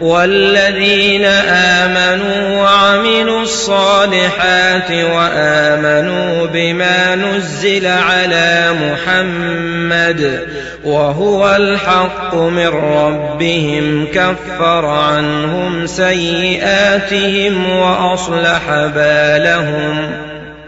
والذين آمنوا وعملوا الصالحات وآمنوا بما نزل على محمد وهو الحق من ربهم كفر عنهم سيئاتهم وأصلح بالهم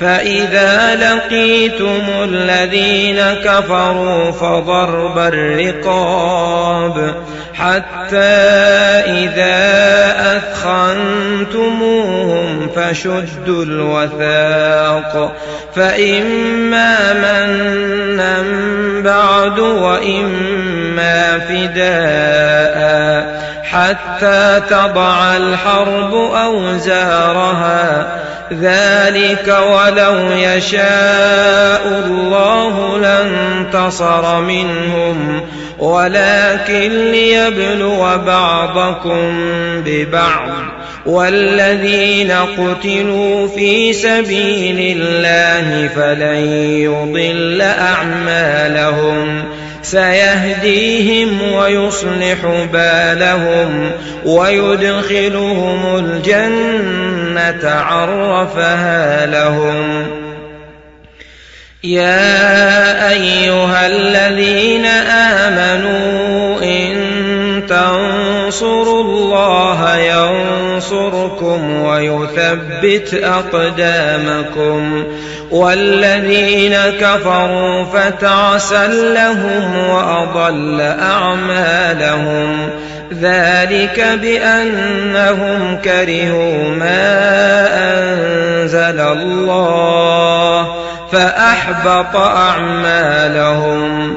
فإذا لقيتم الذين كفروا فضرب الرقاب حتى إذا أثخنتموهم فشدوا الوثاق فإما منا بعد وإما فداء حتى تضع الحرب أوزارها. ذلك ولو يشاء الله لانتصر منهم. ولكن ليبلو بعضكم ببعض. والذين قتلوا في سبيل الله فلن يضل أعمالهم. سيهديهم ويصلح بالهم ويدخلهم الجنة عرفها لهم. يا أيها الذين آمنوا تنصروا الله ينصركم ويثبت أقدامكم والذين كفروا فتعسا لهم وأضل أعمالهم ذلك بأنهم كرهوا ما أنزل الله فأحبط أعمالهم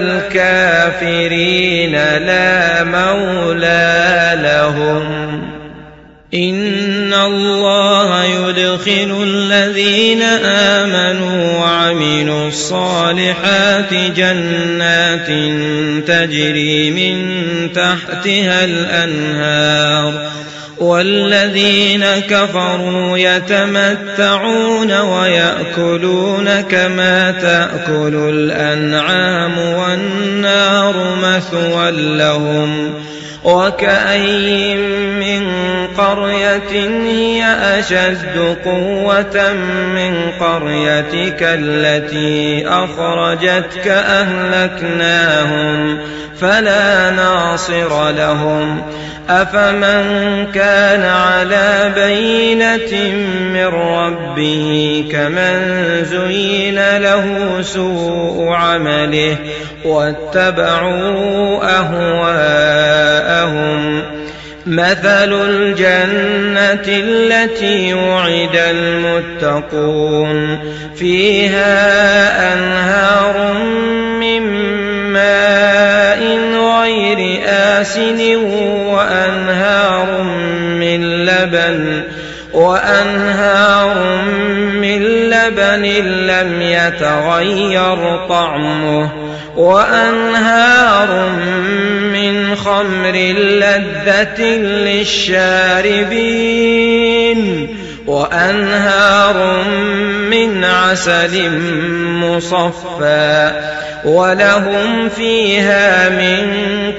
الكافرين لا مولى لهم. إن الله يدخل الذين آمنوا وعملوا الصالحات جنات تجري من تحتها الأنهار والذين كفروا يتمتعون ويأكلون كما تأكل الأنعام والنار مثوى لهم وكأي من قرية هي أشد قوة من قريتك التي أخرجتك أهلكناهم فلا ناصر لهم أفمن كان على بينة من ربه كمن زين له سوء عمله واتبعوا أهواءهم. مثل الجنة التي وعد المتقون. فيها أنهار من ماء غير آسن وأنهار من لبن وأنهار من لبن لم يتغير طعمه. وأنهار من خمر لذة للشاربين. وأنهار من عسل مصفى ولهم فيها من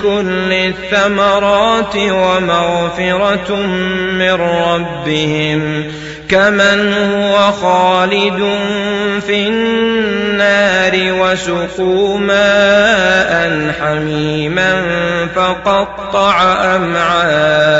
كل الثمرات ومغفرة من ربهم كمن هو خالد في النار وسقوا ماء حميما فقطع أمعاءهم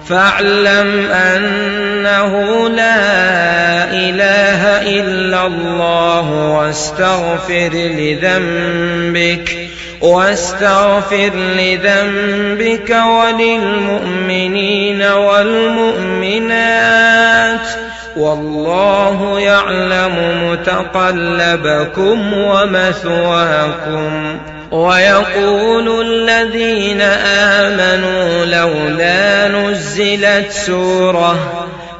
فاعلم أنه لا إله إلا الله واستغفر لذنبك واستغفر لذنبك وللمؤمنين والمؤمنات. والله يعلم متقلبكم ومثواكم. ويقول الذين آمنوا لولا نزلت سورة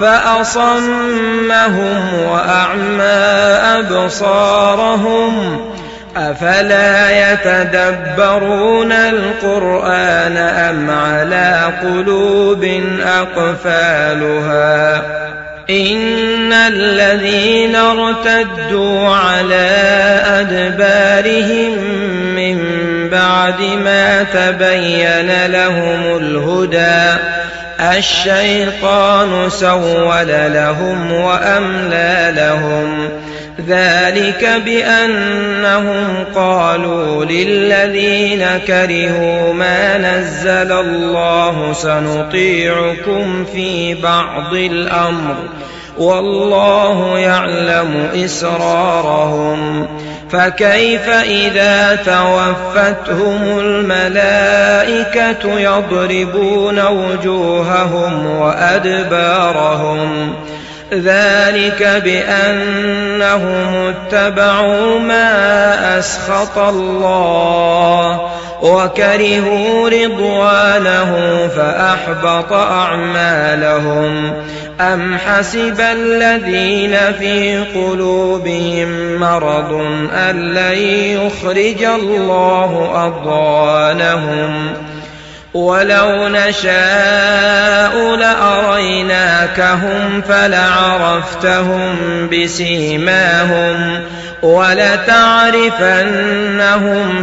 فأصمهم وأعمى أبصارهم أفلا يتدبرون القرآن أم على قلوب أقفالها إن الذين ارتدوا على أدبارهم من بعد ما تبين لهم الهدى الشيطان سول لهم وأملى لهم. ذلك بأنهم قالوا للذين كرهوا ما نزل الله سنطيعكم في بعض الأمر. والله يعلم إسرارهم. فكيف إذا توفتهم الملائكة يضربون وجوههم وأدبارهم؟ ذلك بأنهم اتبعوا ما أسخط الله. وكرهوا رضوانه فأحبط أعمالهم. أم حسب الذين في قلوبهم مرض أن لن يخرج الله أضوانهم ولو نشاء لأريناكهم فلعرفتهم بسيماهم. ولتعرفنهم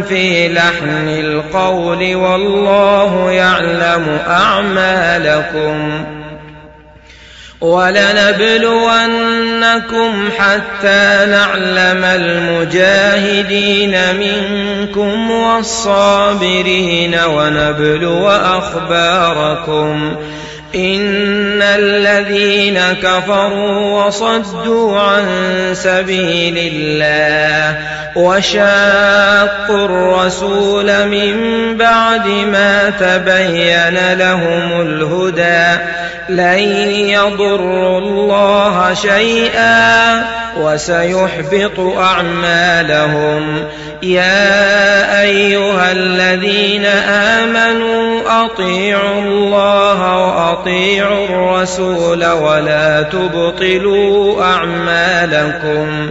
في لحن القول والله يعلم أعمالكم ولنبلونكم حتى نعلم المجاهدين منكم والصابرين ونبلو أخباركم إن الذين كفروا وصدوا عن سبيل الله وشاقوا الرسول من بعد ما تبين لهم الهدى لن يضروا الله شيئا وسيحبط أعمالهم يا أيها الذين آمنوا أطيعوا الله وأطيعوا الرسول ولا تبطلوا أعمالكم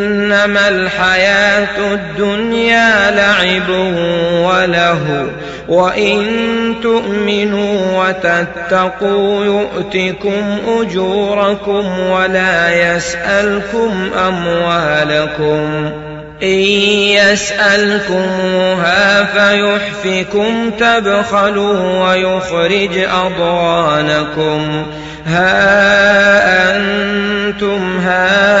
إنما الحياة الدنيا لعب وله وإن تؤمنوا وتتقوا يؤتكم أجوركم ولا يسألكم أموالكم إن يسألكموها فيحفكم تبخلوا ويخرج أضوانكم ها أنتم هؤلاء